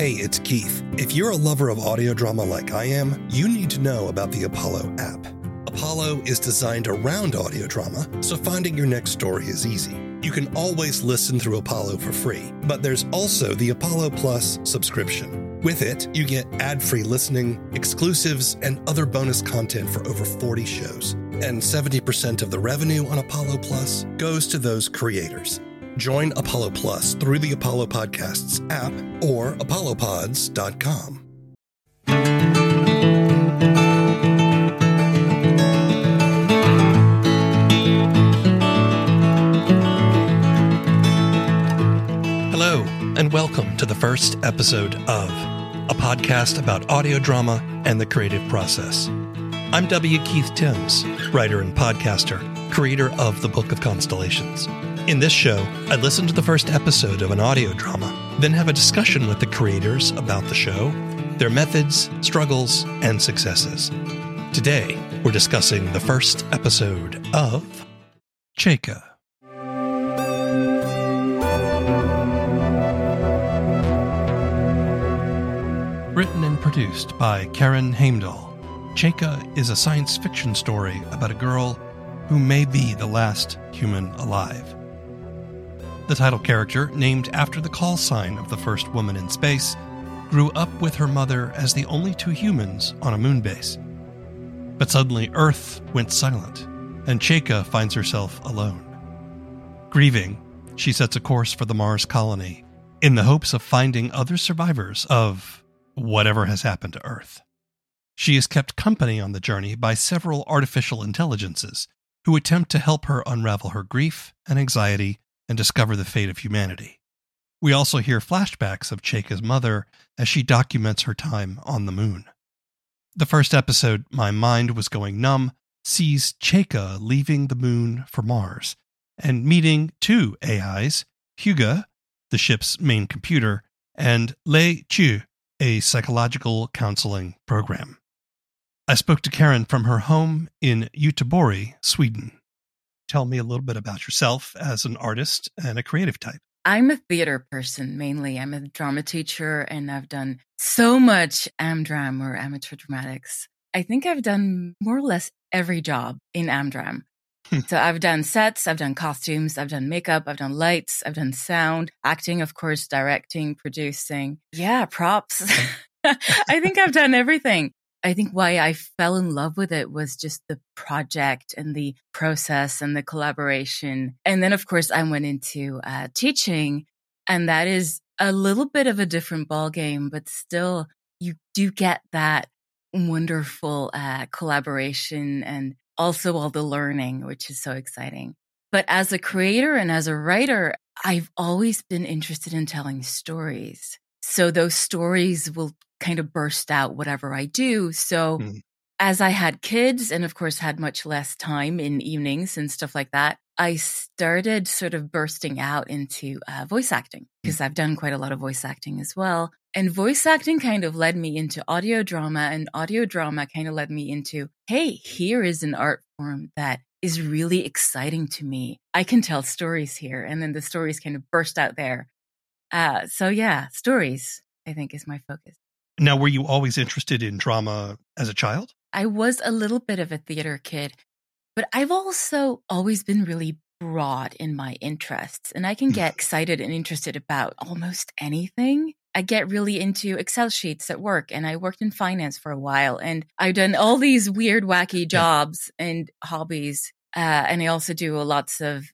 Hey, it's Keith. If you're a lover of audio drama like I am, you need to know about the Apollo app. Apollo is designed around audio drama, so finding your next story is easy. You can always listen through Apollo for free, but there's also the Apollo Plus subscription. With it, you get ad free listening, exclusives, and other bonus content for over 40 shows. And 70% of the revenue on Apollo Plus goes to those creators. Join Apollo Plus through the Apollo Podcasts app or apollopods.com. Hello, and welcome to the first episode of a podcast about audio drama and the creative process. I'm W. Keith Timms, writer and podcaster, creator of the Book of Constellations. In this show, I listen to the first episode of an audio drama, then have a discussion with the creators about the show, their methods, struggles, and successes. Today, we're discussing the first episode of Chaika. Written and produced by Karin Heimdahl, Chaika is a science fiction story about a girl who may be the last human alive. The title character, named after the call sign of the first woman in space, grew up with her mother as the only two humans on a moon base. But suddenly, Earth went silent, and Chaika finds herself alone. Grieving, she sets a course for the Mars colony in the hopes of finding other survivors of whatever has happened to Earth. She is kept company on the journey by several artificial intelligences who attempt to help her unravel her grief and anxiety and discover the fate of humanity. We also hear flashbacks of Chaika's mother as she documents her time on the moon. The first episode, My Mind Was Going Numb, sees Chaika leaving the moon for Mars and meeting two AIs, Hugo, the ship's main computer, and Lei Chu, a psychological counseling program. I spoke to Karin from her home in Göteborg, Sweden. Tell me a little bit about yourself as an artist and a creative type. I'm a theater person mainly. I'm a drama teacher and I've done so much AmDram or amateur dramatics. I think I've done more or less every job in AmDram. Hmm. so I've done sets, I've done costumes, I've done makeup, I've done lights, I've done sound, acting, of course, directing, producing. Yeah, props. I think I've done everything. I think why I fell in love with it was just the project and the process and the collaboration. And then, of course, I went into uh, teaching, and that is a little bit of a different ball game, but still, you do get that wonderful uh, collaboration and also all the learning, which is so exciting. But as a creator and as a writer, I've always been interested in telling stories. So those stories will kind of burst out whatever I do. So Mm. as I had kids and of course had much less time in evenings and stuff like that, I started sort of bursting out into uh, voice acting because I've done quite a lot of voice acting as well. And voice acting kind of led me into audio drama and audio drama kind of led me into, hey, here is an art form that is really exciting to me. I can tell stories here. And then the stories kind of burst out there. Uh, so yeah, stories, I think is my focus. Now, were you always interested in drama as a child? I was a little bit of a theater kid, but I've also always been really broad in my interests and I can get excited and interested about almost anything. I get really into Excel sheets at work and I worked in finance for a while and I've done all these weird, wacky jobs and hobbies. Uh, and I also do lots of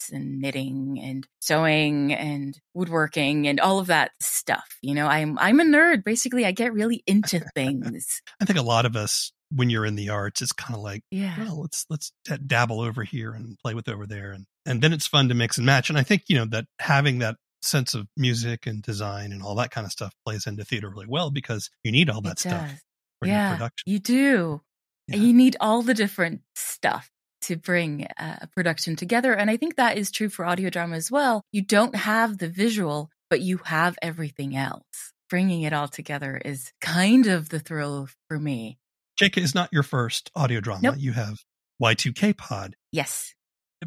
crafts and knitting and sewing and woodworking and all of that stuff. You know, I'm I'm a nerd. Basically, I get really into things. I think a lot of us, when you're in the arts, it's kind of like, Yeah. well, let's let's dabble over here and play with over there, and and then it's fun to mix and match. And I think you know that having that sense of music and design and all that kind of stuff plays into theater really well because you need all that It stuff does. for your production. you do. Yeah. You need all the different stuff to bring uh, a production together. And I think that is true for audio drama as well. You don't have the visual, but you have everything else. Bringing it all together is kind of the thrill for me. Chaika is not your first audio drama. Nope. You have Y2K Pod, Yes.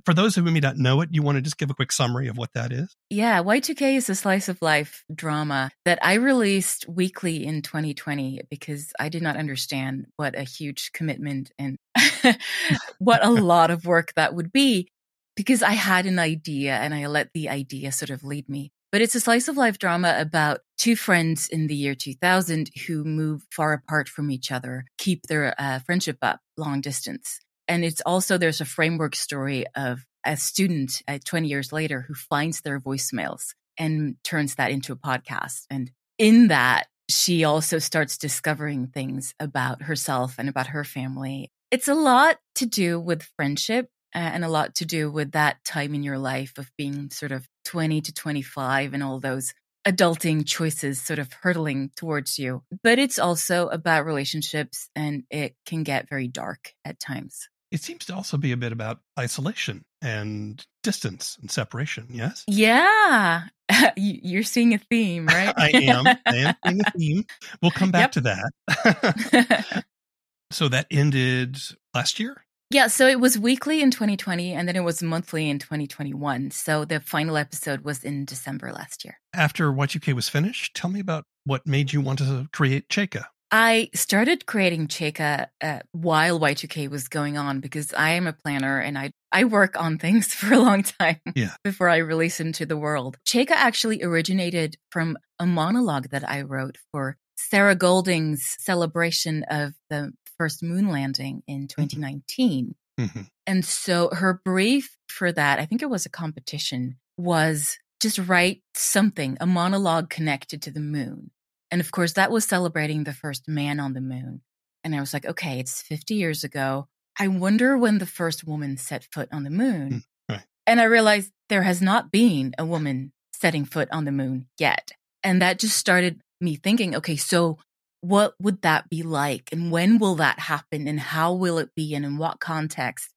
For those who may not know it, you want to just give a quick summary of what that is? Yeah, Y2K is a slice of life drama that I released weekly in 2020 because I did not understand what a huge commitment and what a lot of work that would be because I had an idea and I let the idea sort of lead me. But it's a slice of life drama about two friends in the year 2000 who move far apart from each other, keep their uh, friendship up long distance. And it's also, there's a framework story of a student uh, 20 years later who finds their voicemails and turns that into a podcast. And in that, she also starts discovering things about herself and about her family. It's a lot to do with friendship uh, and a lot to do with that time in your life of being sort of 20 to 25 and all those adulting choices sort of hurtling towards you. But it's also about relationships and it can get very dark at times. It seems to also be a bit about isolation and distance and separation, yes? Yeah. You're seeing a theme, right? I am. I am seeing a theme. We'll come back yep. to that. So that ended last year? Yeah, so it was weekly in 2020 and then it was monthly in 2021. So the final episode was in December last year. After Y2K was finished, tell me about what made you want to create Chaika. I started creating Chaika uh, while Y2K was going on because I am a planner and I I work on things for a long time yeah. before I release into the world. Chaika actually originated from a monologue that I wrote for Sarah Golding's celebration of the first moon landing in 2019. Mm-hmm. And so her brief for that, I think it was a competition, was just write something, a monologue connected to the moon. And of course, that was celebrating the first man on the moon. And I was like, okay, it's 50 years ago. I wonder when the first woman set foot on the moon. Mm, right. And I realized there has not been a woman setting foot on the moon yet. And that just started me thinking, okay, so what would that be like? And when will that happen? And how will it be? And in what context?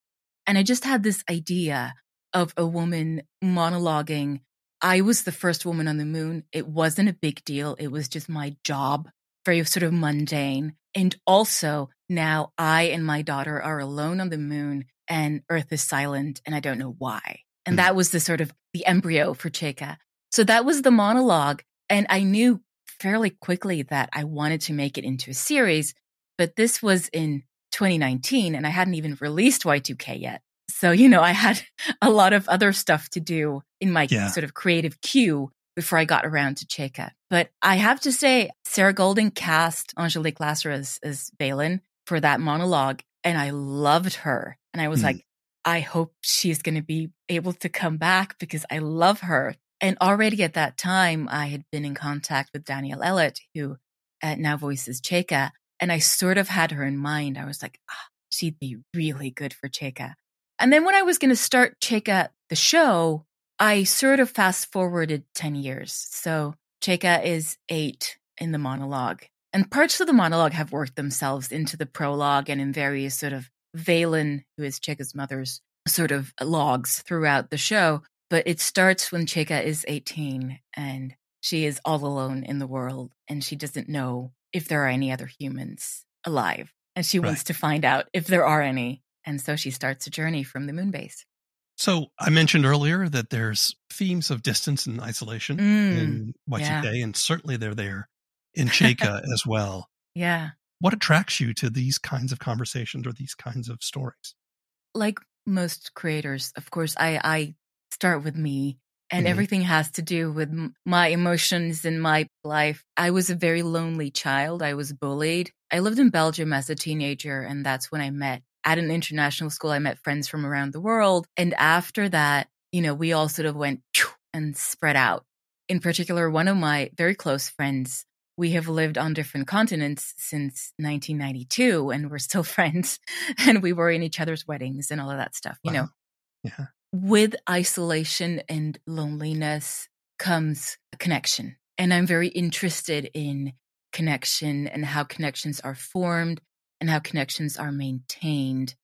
And I just had this idea of a woman monologuing. I was the first woman on the moon. It wasn't a big deal. It was just my job, very sort of mundane. And also now I and my daughter are alone on the moon and Earth is silent and I don't know why. And mm. that was the sort of the embryo for Chaika. So that was the monologue. And I knew fairly quickly that I wanted to make it into a series, but this was in 2019 and I hadn't even released Y2K yet. So, you know, I had a lot of other stuff to do in my yeah. sort of creative queue before I got around to Chaika. But I have to say, Sarah Golding cast Angelique Lasser as, as Valen for that monologue, and I loved her. And I was mm. like, I hope she's going to be able to come back because I love her. And already at that time, I had been in contact with Danielle Ellett, who uh, now voices Chaika. And I sort of had her in mind. I was like, ah, she'd be really good for Chaika. And then when I was going to start Chaika, the show, I sort of fast forwarded 10 years. So Chaika is eight in the monologue. And parts of the monologue have worked themselves into the prologue and in various sort of Valen, who is Chaika's mother's sort of logs throughout the show. But it starts when Chaika is 18 and she is all alone in the world and she doesn't know if there are any other humans alive. And she right. wants to find out if there are any. And so she starts a journey from the moon base. So I mentioned earlier that there's themes of distance and isolation mm, in Y2K, yeah. and certainly they're there in Chaika as well. Yeah. What attracts you to these kinds of conversations or these kinds of stories? Like most creators, of course, I, I start with me and mm-hmm. everything has to do with my emotions in my life. I was a very lonely child. I was bullied. I lived in Belgium as a teenager, and that's when I met at an international school. I met friends from around the world. And after that, you know, we all sort of went and spread out. In particular, one of my very close friends, we have lived on different continents since 1992, and we're still friends. And we were in each other's weddings and all of that stuff, you wow. know. Yeah with isolation and loneliness comes a connection. And I'm very interested in connection and how connections are formed and how connections are maintained.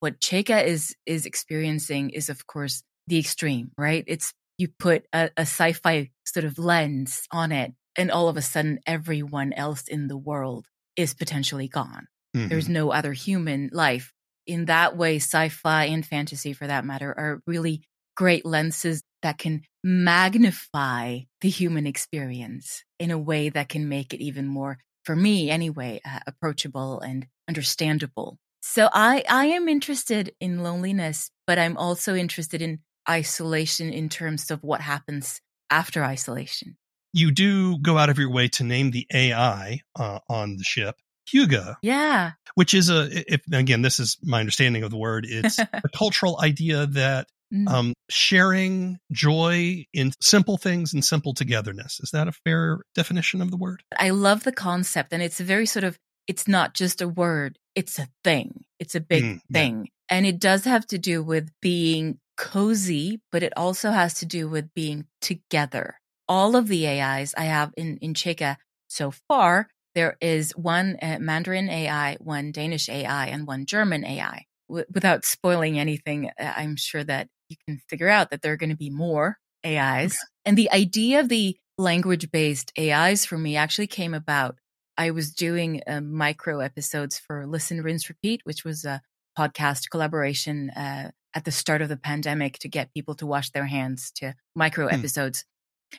What Chaika is is experiencing is of course the extreme, right? It's you put a, a sci-fi sort of lens on it and all of a sudden everyone else in the world is potentially gone. Mm-hmm. There's no other human life in that way, sci fi and fantasy, for that matter, are really great lenses that can magnify the human experience in a way that can make it even more, for me anyway, uh, approachable and understandable. So I, I am interested in loneliness, but I'm also interested in isolation in terms of what happens after isolation. You do go out of your way to name the AI uh, on the ship Hygge. Yeah. Which is a, if again, this is my understanding of the word, it's a cultural idea that mm. um, sharing joy in simple things and simple togetherness. Is that a fair definition of the word? I love the concept. And it's a very sort of, it's not just a word, it's a thing. It's a big mm, thing. Yeah. And it does have to do with being cozy, but it also has to do with being together. All of the AIs I have in, in Chaika so far, there is one uh, Mandarin AI, one Danish AI, and one German AI. W- without spoiling anything, uh, I'm sure that you can figure out that there are going to be more AIs. Okay. And the idea of the language based AIs for me actually came about. I was doing uh, micro episodes for Listen, Rinse, Repeat, which was a podcast collaboration uh, at the start of the pandemic to get people to wash their hands to micro hmm. episodes.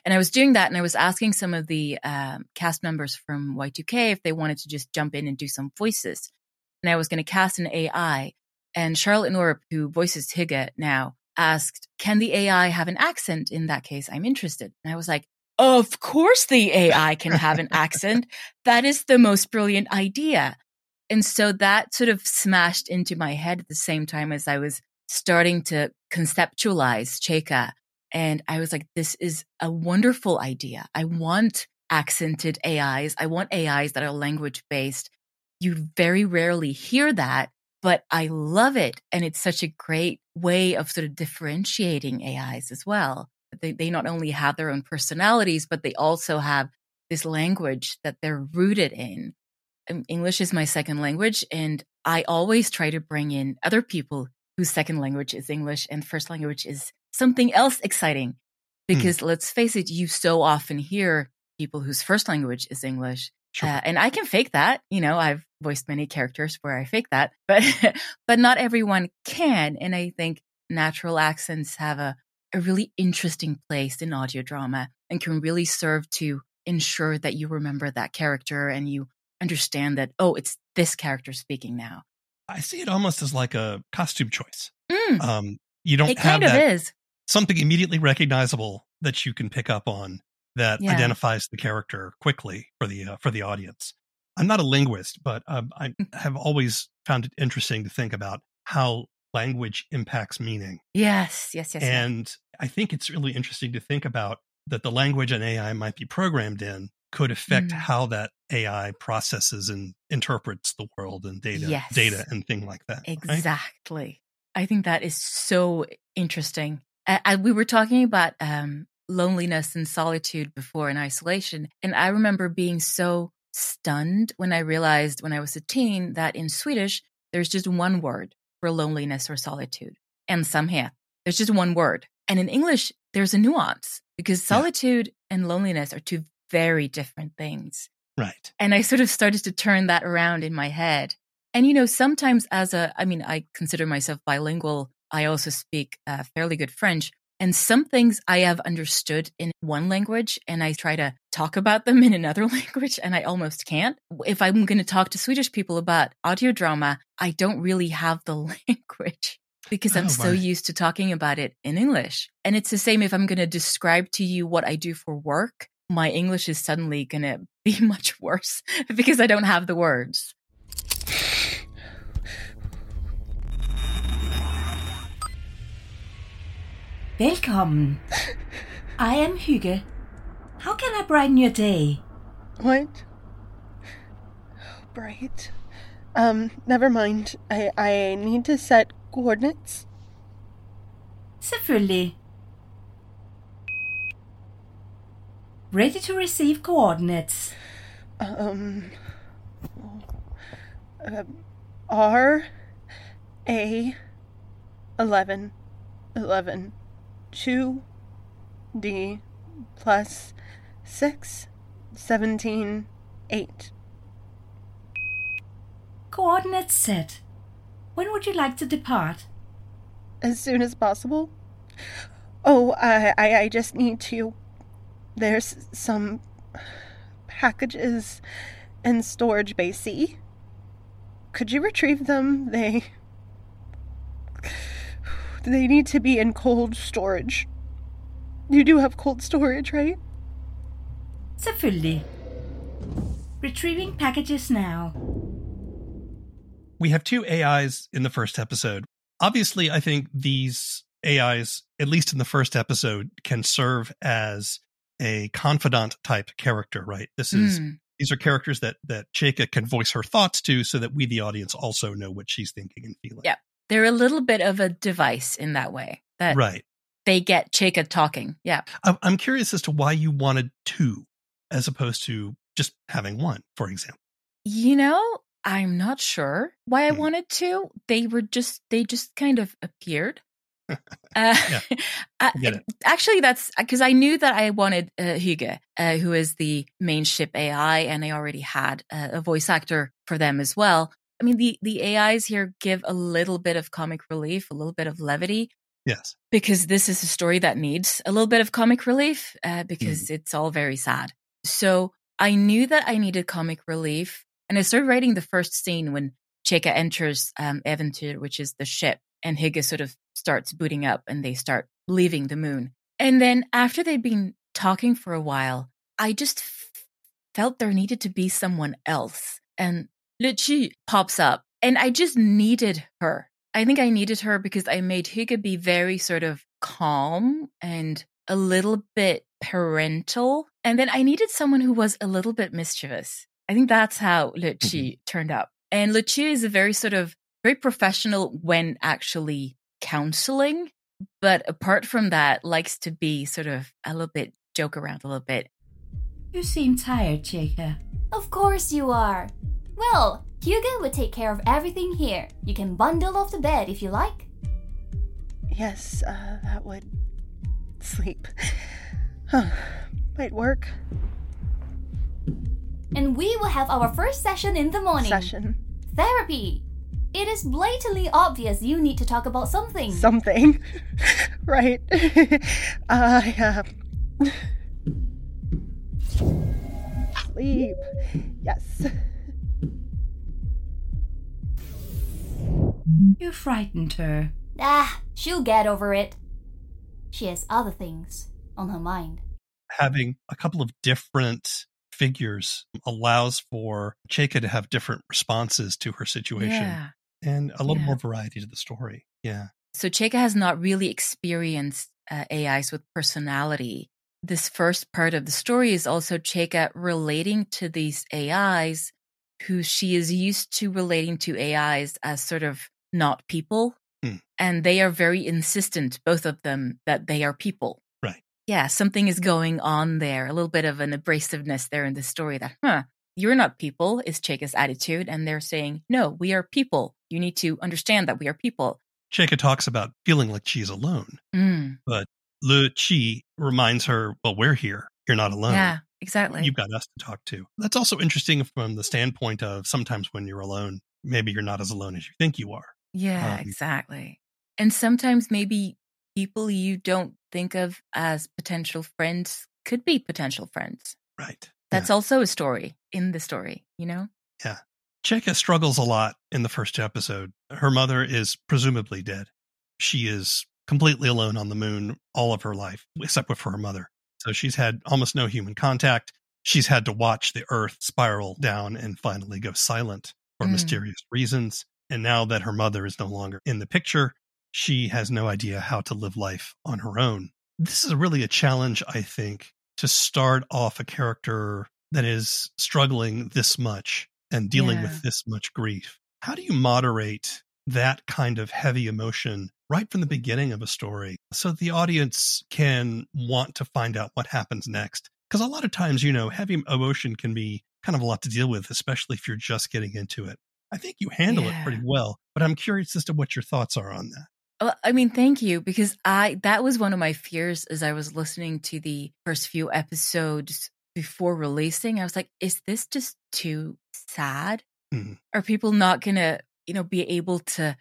And I was doing that and I was asking some of the um, cast members from Y2K if they wanted to just jump in and do some voices. And I was going to cast an AI. And Charlotte Norup, who voices Hygge now, asked, Can the AI have an accent? In that case, I'm interested. And I was like, Of course the AI can have an accent. That is the most brilliant idea. And so that sort of smashed into my head at the same time as I was starting to conceptualize Chaika. And I was like, this is a wonderful idea. I want accented AIs. I want AIs that are language based. You very rarely hear that, but I love it. And it's such a great way of sort of differentiating AIs as well. They, they not only have their own personalities, but they also have this language that they're rooted in. English is my second language, and I always try to bring in other people whose second language is English and first language is something else exciting. Hmm. Because mm. let's face it, you so often hear people whose first language is English. Sure. Uh, and I can fake that. You know, I've voiced many characters where I fake that, but but not everyone can. And I think natural accents have a, a really interesting place in audio drama and can really serve to ensure that you remember that character and you understand that, oh, it's this character speaking now. I see it almost as like a costume choice. Mm. Um, you don't it have kind of that, is. Something immediately recognizable that you can pick up on that yeah. identifies the character quickly for the uh, for the audience. I'm not a linguist, but um, I mm. have always found it interesting to think about how language impacts meaning. Yes, yes, yes. And yes. I think it's really interesting to think about that the language an AI might be programmed in could affect mm. how that AI processes and interprets the world and data, yes. data and thing like that. Exactly. Right? I think that is so interesting. I, we were talking about um, loneliness and solitude before in isolation, and I remember being so stunned when I realized when I was a teen that in Swedish there's just one word for loneliness or solitude, and samhet. There's just one word, and in English there's a nuance because solitude yeah. and loneliness are two very different things. Right. And I sort of started to turn that around in my head. And, you know, sometimes as a, I mean, I consider myself bilingual. I also speak uh, fairly good French. And some things I have understood in one language and I try to talk about them in another language and I almost can't. If I'm going to talk to Swedish people about audio drama, I don't really have the language because I'm oh, so used to talking about it in English. And it's the same if I'm going to describe to you what I do for work my English is suddenly going to be much worse because I don't have the words. Welcome. I am Hygge. How can I brighten your day? What? bright. Um, never mind. I, I need to set coordinates. Selvfølgelig. Ready to receive coordinates. Um. Uh, R. A. 11. 11. 2. D. Plus 6. 17. 8. Coordinates set. When would you like to depart? As soon as possible. Oh, I, I, I just need to. There's some packages in storage bay C. Could you retrieve them? They. They need to be in cold storage. You do have cold storage, right? Selvfølgelig. Retrieving packages now. We have two AIs in the first episode. Obviously, I think these AIs, at least in the first episode, can serve as a confidant type character, right? This is Mm. these are characters that that Chaika can voice her thoughts to so that we the audience also know what she's thinking and feeling. Yeah. They're a little bit of a device in that way that Right. they get Chaika talking. Yeah. I'm I'm curious as to why you wanted two as opposed to just having one, for example. You know, I'm not sure why I Hmm. wanted to. They were just they just kind of appeared. Uh, Yeah. I- I get it. Actually, that's because I knew that I wanted uh, Hugo, uh, who is the main ship AI, and I already had uh, a voice actor for them as well. I mean, the the AIs here give a little bit of comic relief, a little bit of levity, Yes. because this is a story that needs a little bit of comic relief uh, because it's all very sad. So I knew that I needed comic relief, and I started writing the first scene when Chaika enters um, Eventyr, which is the ship, and Hygge sort of starts booting up, and they start leaving the moon. And then after they'd been talking for a while, I just f- felt there needed to be someone else, and Luchi pops up, and I just needed her. I think I needed her because I made Hugo be very sort of calm and a little bit parental. And then I needed someone who was a little bit mischievous. I think that's how Luchi mm-hmm. turned up. And Lucia is a very sort of very professional when actually counseling. But apart from that, likes to be sort of a little bit joke around a little bit. You seem tired, Chaika. Of course you are. Well, Hugo will take care of everything here. You can bundle off the bed if you like. Yes, uh, that would. Sleep. Huh. Might work. And we will have our first session in the morning. Session. Therapy. It is blatantly obvious you need to talk about something. Something. right. I, uh. Sleep. Yes. You frightened her. ah, she'll get over it. She has other things on her mind. Having a couple of different figures allows for Chaika to have different responses to her situation Yeah. and a little Yeah. more variety to the story. Yeah. So Chaika has not really experienced uh, AIs with personality. This first part of the story is also Chaika relating to these AIs who she is used to relating to AIs as sort of not people. Hmm. And they are very insistent, both of them, that they are people. Right. Yeah, something is going on there, a little bit of an abrasiveness there in the story that, huh, you're not people, is Chaika's attitude. And they're saying, no, we are people. You need to understand that we are people. Chaika talks about feeling like she's alone. Mm. Le Chi reminds her, well, we're here. You're not alone. Yeah, exactly. You've got us to talk to. That's also interesting from the standpoint of sometimes when you're alone, maybe you're not as alone as you think you are. Yeah, um, exactly. And sometimes maybe people you don't think of as potential friends could be potential friends. Right. That's also a story in the story, you know? Yeah. Chaika struggles a lot in the first episode. Her mother is presumably dead. She is completely alone on the moon all of her life, except for her mother. So she's had almost no human contact. She's had to watch the Earth spiral down and finally go silent for Mm. mysterious reasons. And now that her mother is no longer in the picture, she has no idea how to live life on her own. This is really a challenge, I think, to start off a character that is struggling this much and dealing Yeah. with this much grief. How do you moderate that kind of heavy emotion right from the beginning of a story so the audience can want to find out what happens next? Because a lot of times, you know, heavy emotion can be kind of a lot to deal with, especially if you're just getting into it. I think you handle it pretty well, but I'm curious as to what your thoughts are on that. Well, I mean, thank you because I that was one of my fears as I was listening to the first few episodes before releasing. I was like, is this just too sad? Mhm. Are people not gonna, you know, be able to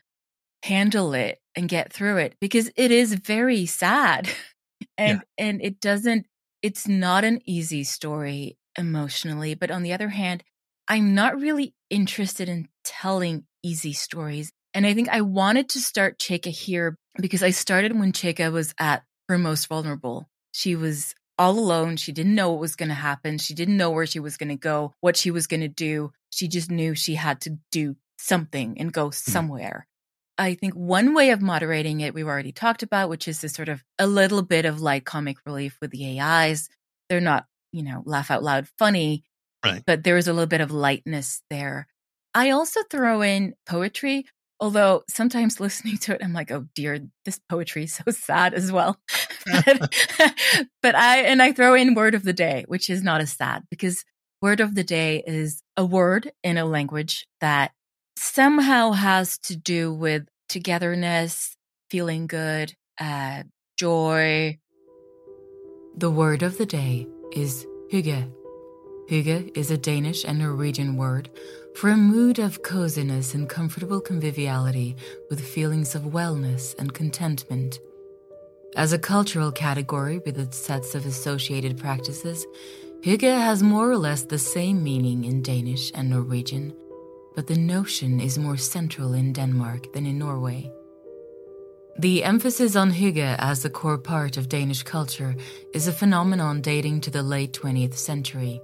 handle it and get through it because it is very sad. and and it doesn't it's not an easy story emotionally, but on the other hand, I'm not really interested in telling easy stories. And I think I wanted to start Chaika here because I started when Chaika was at her most vulnerable. She was all alone. She didn't know what was going to happen. She didn't know where she was going to go, what she was going to do. She just knew she had to do something and go hmm. somewhere. I think one way of moderating it we've already talked about, which is this sort of a little bit of light comic relief with the AIs. They're not, you know, laugh out loud funny, right. but there is a little bit of lightness there. I also throw in poetry, although sometimes listening to it, I'm like, oh dear, this poetry is so sad as well. but, but I, and I throw in word of the day, which is not as sad because word of the day is a word in a language that somehow has to do with togetherness, feeling good, uh, joy. The word of the day is hygge. Hygge is a Danish and Norwegian word for a mood of coziness and comfortable conviviality with feelings of wellness and contentment. As a cultural category with its sets of associated practices, hygge has more or less the same meaning in Danish and Norwegian but the notion is more central in Denmark than in Norway. The emphasis on hygge as a core part of Danish culture is a phenomenon dating to the late 20th century.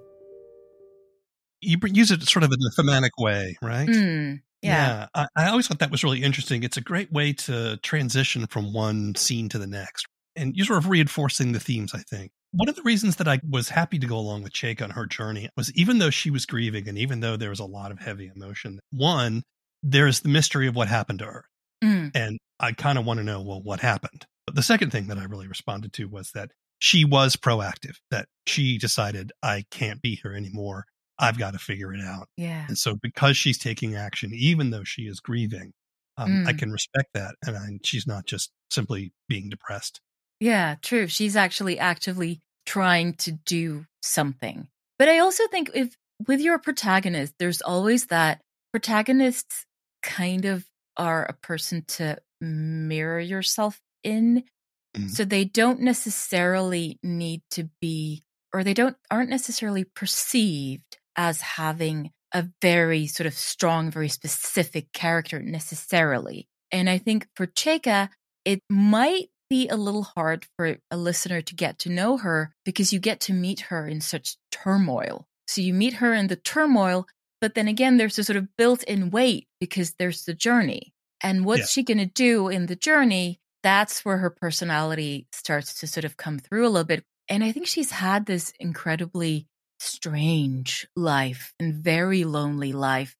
You use it sort of in a thematic way, right? Mm, yeah. yeah I, I always thought that was really interesting. It's a great way to transition from one scene to the next and you're sort of reinforcing the themes, I think. One of the reasons that I was happy to go along with Chaika on her journey was even though she was grieving and even though there was a lot of heavy emotion, one, there's the mystery of what happened to her. Mm. And I kind of want to know, well, what happened? But the second thing that I really responded to was that she was proactive, that she decided, I can't be here anymore. I've got to figure it out. Yeah. And so because she's taking action, even though she is grieving, um, Mm. I can respect that. And I, she's not just simply being depressed. Yeah, true. She's actually actively trying to do something. But I also think if with your protagonist, there's always that protagonists kind of are a person to mirror yourself in. Mhm. So they don't necessarily need to be or they don't aren't necessarily perceived as having a very sort of strong, very specific character necessarily. And I think for Chaika, it might be a little hard for a listener to get to know her because you get to meet her in such turmoil. So you meet her in the turmoil, but then again, there's a sort of built in weight because there's the journey. And what's Yeah. she going to do in the journey? That's where her personality starts to sort of come through a little bit. And I think she's had this incredibly strange life and very lonely life.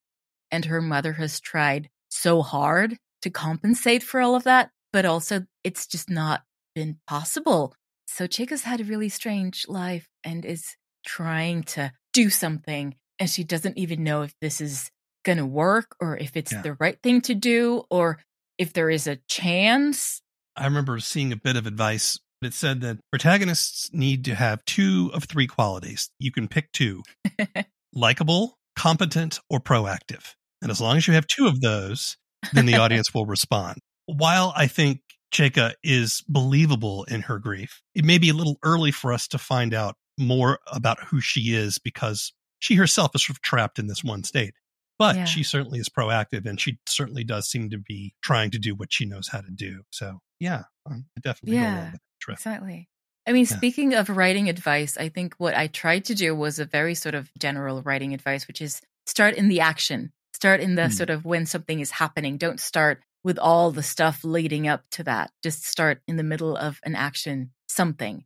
And her mother has tried so hard to compensate for all of that, but also it's just not been possible. So Chaika's had a really strange life and is trying to do something, and she doesn't even know if this is going to work or if it's Yeah. the right thing to do or if there is a chance. I remember seeing a bit of advice that said that protagonists need to have two of three qualities. You can pick two likable, competent, or proactive. And as long as you have two of those, then the audience will respond. While I think Chaika is believable in her grief, it may be a little early for us to find out more about who she is because she herself is sort of trapped in this one state. But Yeah. she certainly is proactive and she certainly does seem to be trying to do what she knows how to do. So, yeah, um, I definitely Yeah. Along with that trip. Exactly. I mean, Yeah. speaking of writing advice, I think what I tried to do was a very sort of general writing advice, which is start in the action, start in the Hmm. sort of when something is happening. Don't start with all the stuff leading up to that. Just start in the middle of an action, something.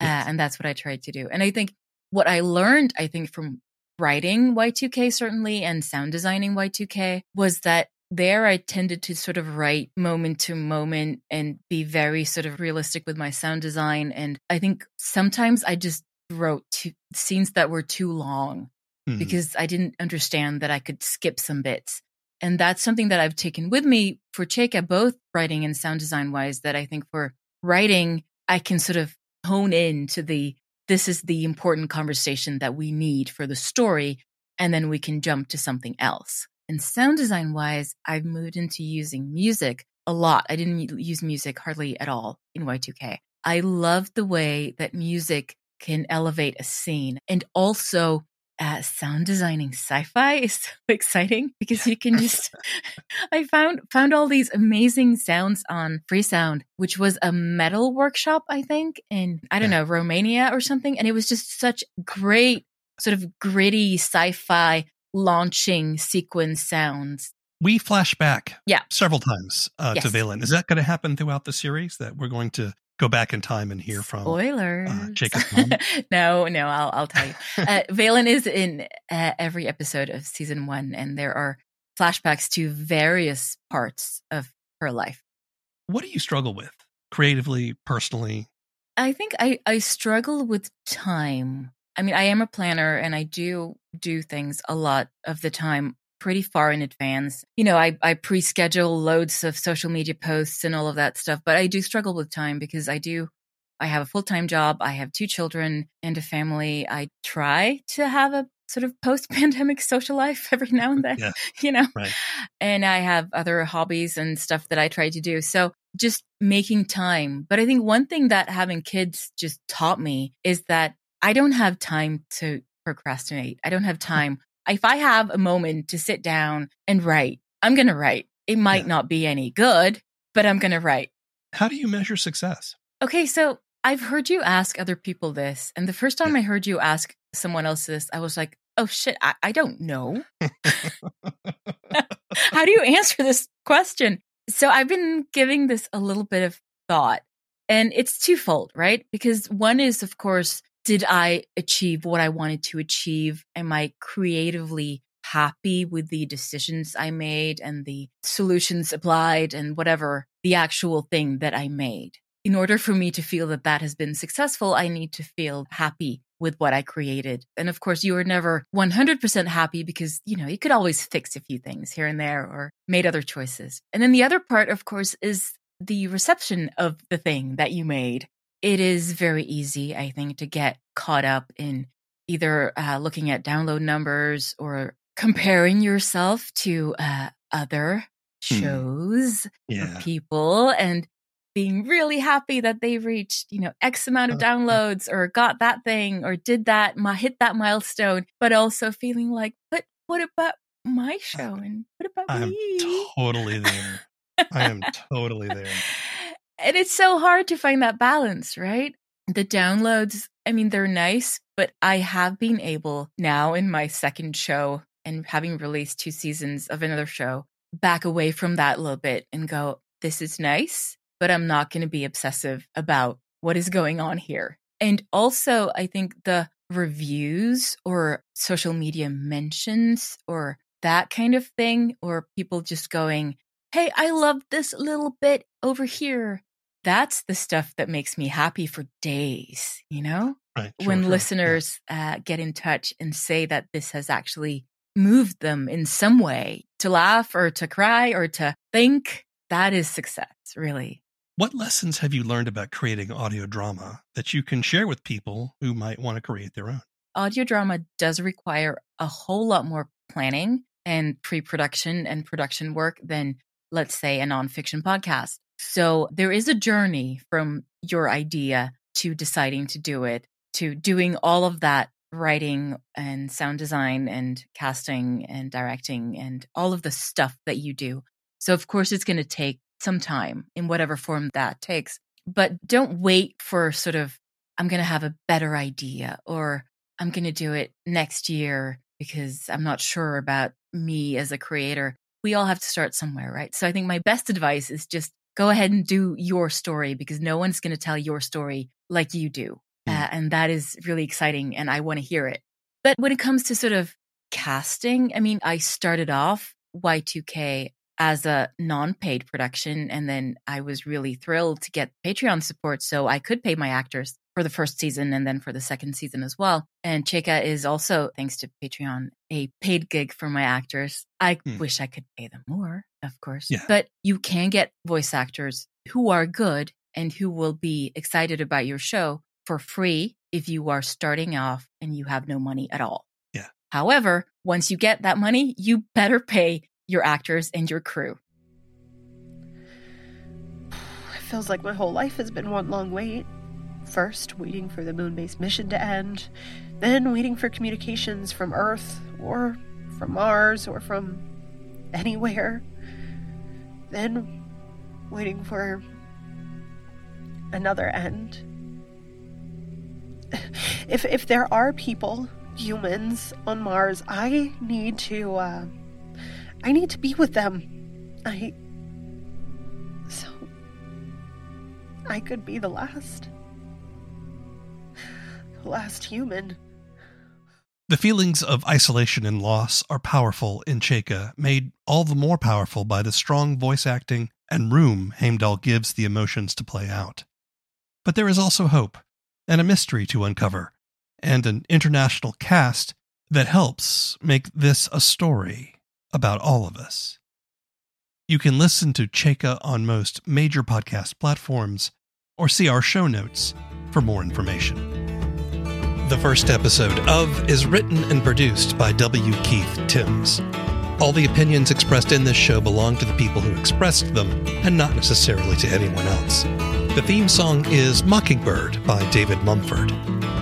Yes. Uh, and that's what I tried to do. And I think what I learned, I think, from writing Y2K certainly and sound designing Y2K was that there I tended to sort of write moment to moment and be very sort of realistic with my sound design. And I think sometimes I just wrote two, scenes that were too long Mhm. because I didn't understand that I could skip some bits. And that's something that I've taken with me for Chaika, both writing and sound design wise, that I think for writing, I can sort of hone in to the this is the important conversation that we need for the story, and then we can jump to something else. And sound design wise, I've moved into using music a lot. I didn't use music hardly at all in Y2K. I love the way that music can elevate a scene and also uh, sound designing sci-fi is so exciting because you can just i found found all these amazing sounds on freesound which was a metal workshop i think in i don't know romania or something and it was just such great sort of gritty sci-fi launching sequence sounds We flash back Yeah. several times uh, to Valen. Is that going to happen throughout the series that we're going to go back in time and hear from? Spoilers. uh, Jacob's mom? no, no, I'll I'll tell you. Uh, Valen is in uh, every episode of season one, and there are flashbacks to various parts of her life. What do you struggle with creatively, personally? I think I I struggle with time. I mean, I am a planner, and I do do things a lot of the time pretty far in advance. You know, I, I pre schedule loads of social media posts and all of that stuff, but I do struggle with time because I do, I have a full time job. I have two children and a family. I try to have a sort of post pandemic social life every now and then, Yeah. you know, Right. and I have other hobbies and stuff that I try to do. So just making time. But I think one thing that having kids just taught me is that I don't have time to procrastinate. I don't have hmm. time. If I have a moment to sit down and write, I'm going to write. It might Yeah. not be any good, but I'm going to write. How do you measure success? Okay, so I've heard you ask other people this. And the first time I heard you ask someone else this, I was like, oh shit, I, I don't know. How do you answer this question? So I've been giving this a little bit of thought, and it's twofold, right? Because one is, of course, did I achieve what I wanted to achieve? Am I creatively happy with the decisions I made and the solutions applied and whatever the actual thing that I made? In order for me to feel that that has been successful, I need to feel happy with what I created. And of course, you are never 100% happy because, you know, you could always fix a few things here and there or made other choices. And then the other part, of course, is the reception of the thing that you made. It is very easy, I think, to get caught up in either uh, looking at download numbers or comparing yourself to uh, other Hmm. shows Yeah. or people and being really happy that they reached, you know, X amount of Uh, downloads or got that thing or did that, hit that milestone, but also feeling like, but what about my show and what about I'm me? totally there. I am totally there. And it's so hard to find that balance, right? The downloads, I mean, they're nice, but I have been able now in my second show and having released two seasons of another show, back away from that a little bit and go, this is nice, but I'm not going to be obsessive about what is going on here. And also, I think the reviews or social media mentions or that kind of thing, or people just going, hey, I love this little bit over here. That's the stuff that makes me happy for days, you know? Right. sure, when sure. listeners uh, get in touch and say that this has actually moved them in some way to laugh or to cry or to think, that is success, really. What lessons have you learned about creating audio drama that you can share with people who might want to create their own? Audio drama does require a whole lot more planning and pre production and production work than, let's say, a nonfiction podcast. So there is a journey from your idea to deciding to do it to doing all of that writing and sound design and casting and directing and all of the stuff that you do. So, of course, it's going to take some time in whatever form that takes. But don't wait for sort of, I'm going to have a better idea or I'm going to do it next year because I'm not sure about me as a creator. We all have to start somewhere, right? So, I think my best advice is just go ahead and do your story because no one's going to tell your story like you do. Mm. Uh, and that is really exciting and I want to hear it. But when it comes to sort of casting, I mean, I started off Y2K as a non paid production. And then I was really thrilled to get Patreon support so I could pay my actors for the first season and then for the second season as well. And Chaika is also, thanks to Patreon, a paid gig for my actors. I Hmm. wish I could pay them more, of course. Yeah. But you can get voice actors who are good and who will be excited about your show for free if you are starting off and you have no money at all. Yeah. However, once you get that money, you better pay your actors and your crew. It feels like my whole life has been one long wait. First, waiting for the moon base mission to end, then waiting for communications from Earth, or from Mars, or from anywhere. Then, waiting for another end. If, if there are people, humans, on Mars, I need to, uh, I need to be with them. I. So. I could be the last. The last human. The feelings of isolation and loss are powerful in Chaika, made all the more powerful by the strong voice acting and room Heimdahl gives the emotions to play out. But there is also hope, and a mystery to uncover, and an international cast that helps make this a story about all of us. You can listen to Chaika on most major podcast platforms or see our show notes for more information. The first episode of is written and produced by W. Keith Timms. All the opinions expressed in this show belong to the people who expressed them and not necessarily to anyone else. The theme song is Mockingbird by David Mumford.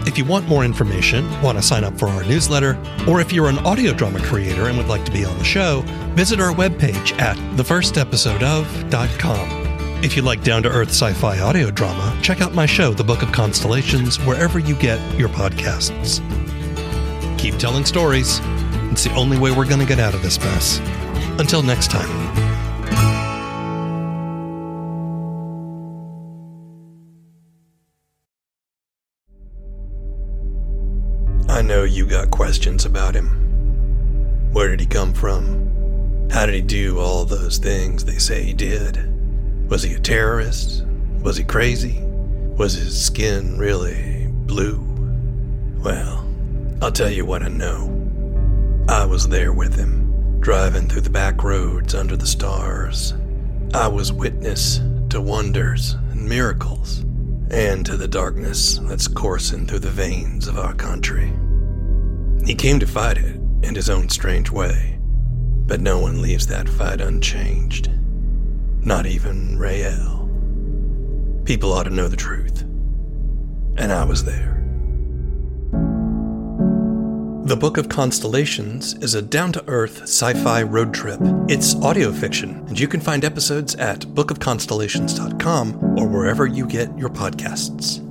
If you want more information, want to sign up for our newsletter, or if you're an audio drama creator and would like to be on the show, visit our webpage at thefirstepisodeof.com. If you like down to earth sci fi audio drama, check out my show, The Book of Constellations, wherever you get your podcasts. Keep telling stories. It's the only way we're going to get out of this mess. Until next time. I know you got questions about him. Where did he come from? How did he do all those things they say he did? Was he a terrorist? Was he crazy? Was his skin really blue? Well, I'll tell you what I know. I was there with him, driving through the back roads under the stars. I was witness to wonders and miracles, and to the darkness that's coursing through the veins of our country. He came to fight it in his own strange way, but no one leaves that fight unchanged. Not even Rael. People ought to know the truth. And I was there. The Book of Constellations is a down to earth sci fi road trip. It's audio fiction, and you can find episodes at bookofconstellations.com or wherever you get your podcasts.